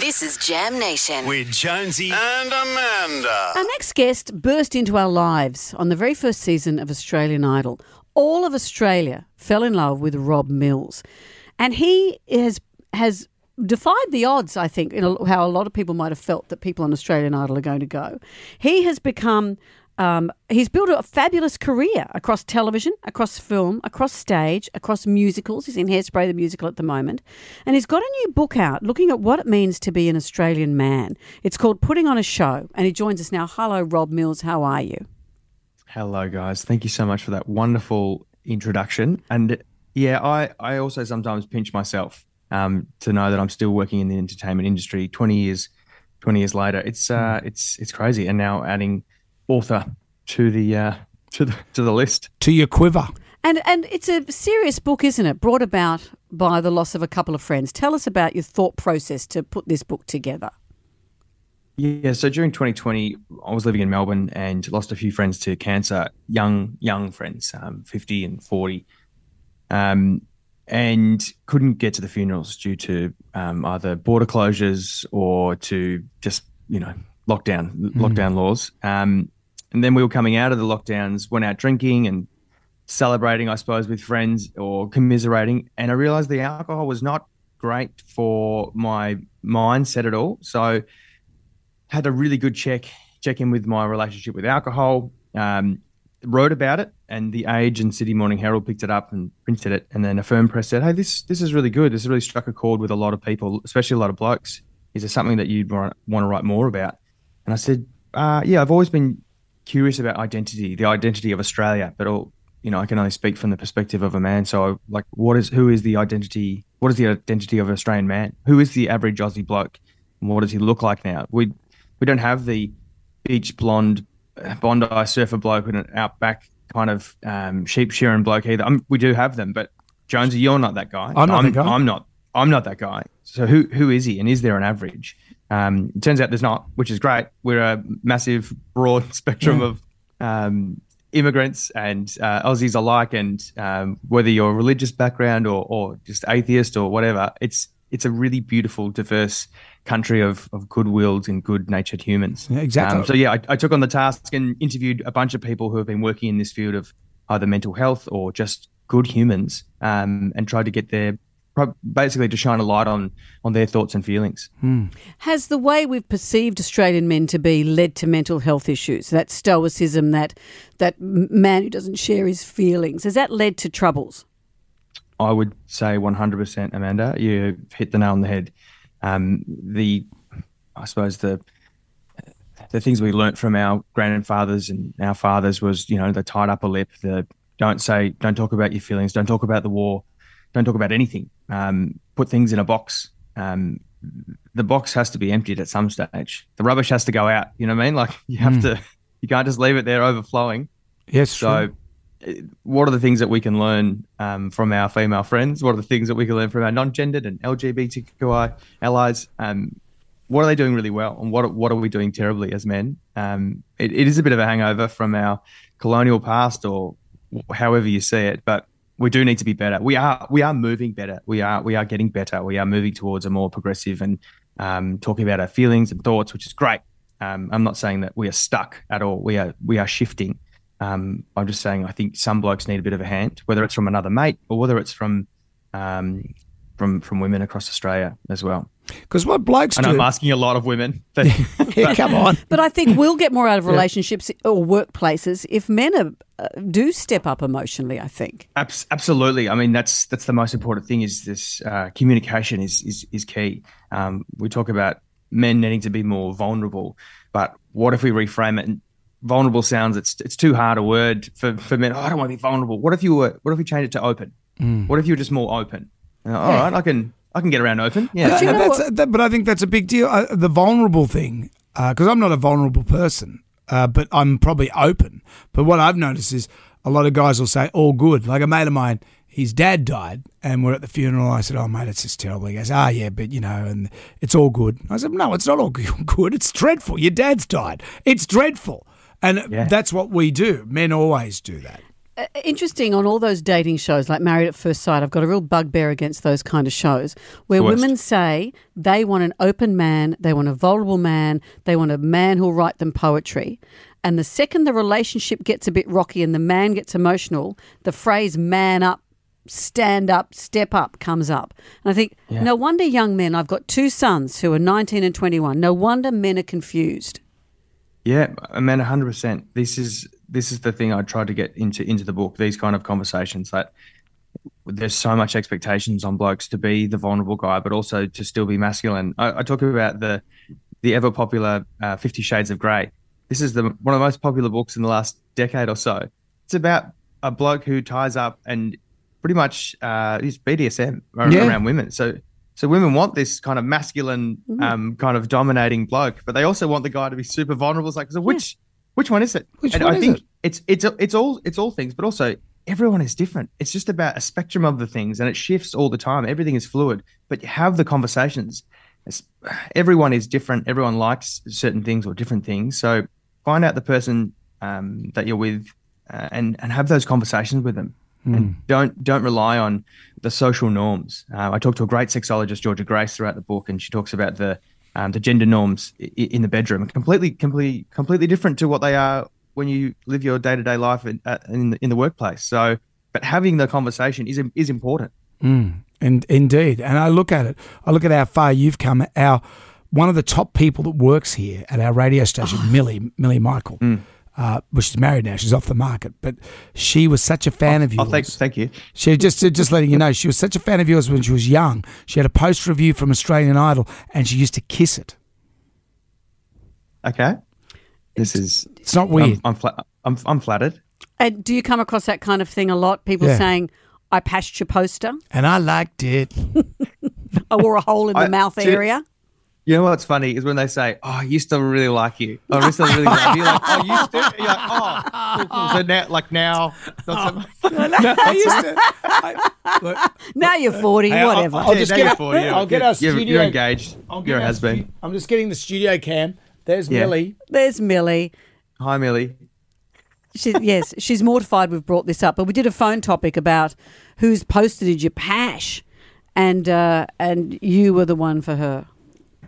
This is Jam Nation. with Jonesy and Amanda. Our next guest burst into our lives on the very first season of Australian Idol. All of Australia fell in love with Rob Mills, and he has has defied the odds. I think in a, how a lot of people might have felt that people on Australian Idol are going to go. He has become. Um, he's built a fabulous career across television, across film, across stage, across musicals. He's in Hairspray, the musical at the moment. And he's got a new book out looking at what it means to be an Australian man. It's called Putting on a Show. And he joins us now. Hello, Rob Mills. How are you? Hello, guys. Thank you so much for that wonderful introduction. And yeah, I, I also sometimes pinch myself um, to know that I'm still working in the entertainment industry 20 years 20 years later. It's uh, it's it's crazy. And now adding author to the uh, to the to the list. to your quiver. And and it's a serious book, isn't it? Brought about by the loss of a couple of friends. Tell us about your thought process to put this book together. Yeah, so during 2020, I was living in Melbourne and lost a few friends to cancer, young young friends, um, 50 and 40, um, and couldn't get to the funerals due to um, either border closures or to just you know lockdown lockdown laws. Um, and then we were coming out of the lockdowns, went out drinking and celebrating, I suppose, with friends or commiserating, and I realised the alcohol was not great for my mindset at all. So had a really good check check in with my relationship with alcohol. Um, wrote about it, and the Age and Sydney Morning Herald picked it up and printed it, and then Affirm Press said, "Hey, this this is really good. This really struck a chord with a lot of people, especially a lot of blokes. Is there something that you'd want to write more about?" And I said, uh, "Yeah, I've always been curious about identity, the identity of Australia, but all." You know, I can only speak from the perspective of a man. So, like, what is who is the identity? What is the identity of an Australian man? Who is the average Aussie bloke? And what does he look like now? We we don't have the beach blonde Bondi surfer bloke and an outback kind of um, sheep shearing bloke either. Um, we do have them, but Jonesy, you're not that guy. I'm not that guy. I'm not. I'm not that guy. So who who is he? And is there an average? Um, it turns out there's not, which is great. We're a massive, broad spectrum Yeah. of um, immigrants and uh, Aussies alike, and um, whether you're a religious background or, or just atheist or whatever, it's it's a really beautiful, diverse country of of good-willed and good-natured humans. Yeah, exactly. Um, so yeah, I, I took on the task and interviewed a bunch of people who have been working in this field of either mental health or just good humans, um, and tried to get their basically to shine a light on on their thoughts and feelings. Has the way we've perceived Australian men to be led to mental health issues? That stoicism, that that man who doesn't share his feelings, has that led to troubles? I would say 100%, Amanda. You hit the nail on the head. Um, the, I suppose the, the things we learnt from our grandfathers and our fathers was, you know, the tight upper lip, the don't say, don't talk about your feelings, don't talk about the war, don't talk about anything. Um, put things in a box. Um, the box has to be emptied at some stage. The rubbish has to go out. You know what I mean? Like you have to, you can't just leave it there overflowing. Yes, So, true. uh, what are the things that we can learn um, from our female friends? What are the things that we can learn from our non-gendered and LGBTQI allies? Um, what are they doing really well, and what what are we doing terribly as men? Um, it, it is a bit of a hangover from our colonial past, or however you see it, but we do need to be better. We are we are moving better. We are we are getting better. We are moving towards a more progressive and um, talking about our feelings and thoughts, which is great. Um, I'm not saying that we are stuck at all. We are we are shifting. Um, I'm just saying I think some blokes need a bit of a hand, whether it's from another mate or whether it's from um, from from women across Australia as well. Because what blokes I know do. I'm asking a lot of women. But yeah, come on. But I think we'll get more out of relationships or workplaces if men are, uh, do step up emotionally. I think. Abs- absolutely. I mean, that's that's the most important thing. Is this uh, communication is is is key. Um, we talk about men needing to be more vulnerable, but what if we reframe it? And vulnerable sounds it's it's too hard a word for for men. Oh, I don't want to be vulnerable. What if you were? What if we change it to open? What if you were just more open? Uh, all right, I can I can get around open. Yeah. Uh, you know that's, that, but I think that's a big deal. Uh, the vulnerable thing, because I'm not a vulnerable person, uh, but I'm probably open. But what I've noticed is a lot of guys will say, all good. Like a mate of mine, his dad died, and we're at the funeral. I said, oh, mate, it's just terrible. He goes, ah, yeah, but, you know, and it's all good. I said, no, it's not all good. It's dreadful. Your dad's died. It's dreadful. And Yeah. that's what we do. Men always do that. Uh, interesting on all those dating shows like Married at First Sight. I've got a real bugbear against those kind of shows where women say they want an open man, they want a vulnerable man, they want a man who'll write them poetry. And the second the relationship gets a bit rocky and the man gets emotional, the phrase man up, stand up, step up comes up. And I think, no wonder young men, I've got two sons who are 19 and 21, no wonder men are confused. Yeah, I mean, hundred percent. This is this is the thing I tried to get into into the book. These kind of conversations that there's so much expectations on blokes to be the vulnerable guy, but also to still be masculine. I, I talk about the the ever popular uh, Fifty Shades of Grey. This is the one of the most popular books in the last decade or so. It's about a bloke who ties up and pretty much uh, is BDSM ar- Yeah. around women. So so women want this kind of masculine, um, kind of dominating bloke, but they also want the guy to be super vulnerable. It's like, so which which one is it? Which and one I is think it? it's it's it's all it's all things, but also everyone is different. It's just about a spectrum of the things, and it shifts all the time. Everything is fluid, but you have the conversations. It's, everyone is different. Everyone likes certain things or different things. So find out the person um, that you're with, uh, and and have those conversations with them. And don't don't rely on the social norms. Uh, I talked to a great sexologist, Georgia Grace, throughout the book, and she talks about the um, the gender norms i- in the bedroom, completely, completely, completely different to what they are when you live your day to day life in, uh, in the, in the workplace. So, but having the conversation is is important. And indeed, and I look at it. I look at how far you've come. Our one of the top people that works here at our radio station, Millie Millie Michael. Uh, well, she's married now. She's off the market, but she was such a fan of Oh, yours. thank, thank you. She just just letting you know, she was such a fan of yours when she was young. She had a post review from Australian Idol, and she used to kiss it. Okay, this is It's not weird. I'm I'm, fla- I'm I'm flattered. And do you come across that kind of thing a lot? People Yeah. saying, I passed your poster. and I liked it. I wore a hole in the I- mouth see- area. You know what's funny is when they say, "Oh, I used to really like you," or "I used to really like you." You're like, "Oh, used to." You're like, "Oh, cool, cool." so now, like now, not so much. I. I, look, Now you're 40, Hey, I'll- whatever. I'll Yeah, just now get you're 40, you're- I'll get you're- our you're, studio- You're engaged. I'll get You're a our has been. stu- I'm just getting the studio cam. There's Yeah. Millie. There's Millie. Hi, Millie. She, yes, she's mortified we've brought this up, but we did a phone topic about whose poster did you pash, and uh, and you were the one for her.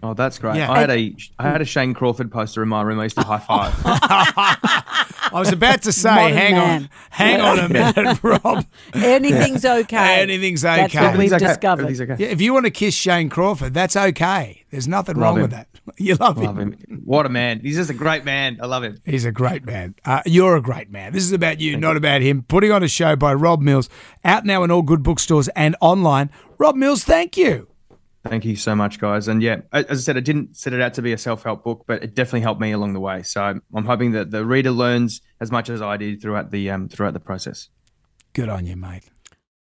Oh, that's great. Yeah. I had a I had a Shane Crawford poster in my room. I used to high five. I was about to say, Modern hang man. on, hang on a minute, Rob. Anything's okay. Anything's That's okay. what we've okay. discovered. Okay. Yeah, if you want to kiss Shane Crawford, that's okay. There's nothing Love wrong him. with that. You love him. Love him. What a man. He's just a great man. I love him. He's a great man. Uh, you're a great man. This is about you, not about him. Putting on a show by Rob Mills, out now in all good bookstores and online. Rob Mills, thank you. Thank you so much, guys. And yeah, as I said, I didn't set it out to be a self help book, but it definitely helped me along the way. So I'm, hoping that the reader learns as much as I did throughout the um, throughout the process. Good on you, mate.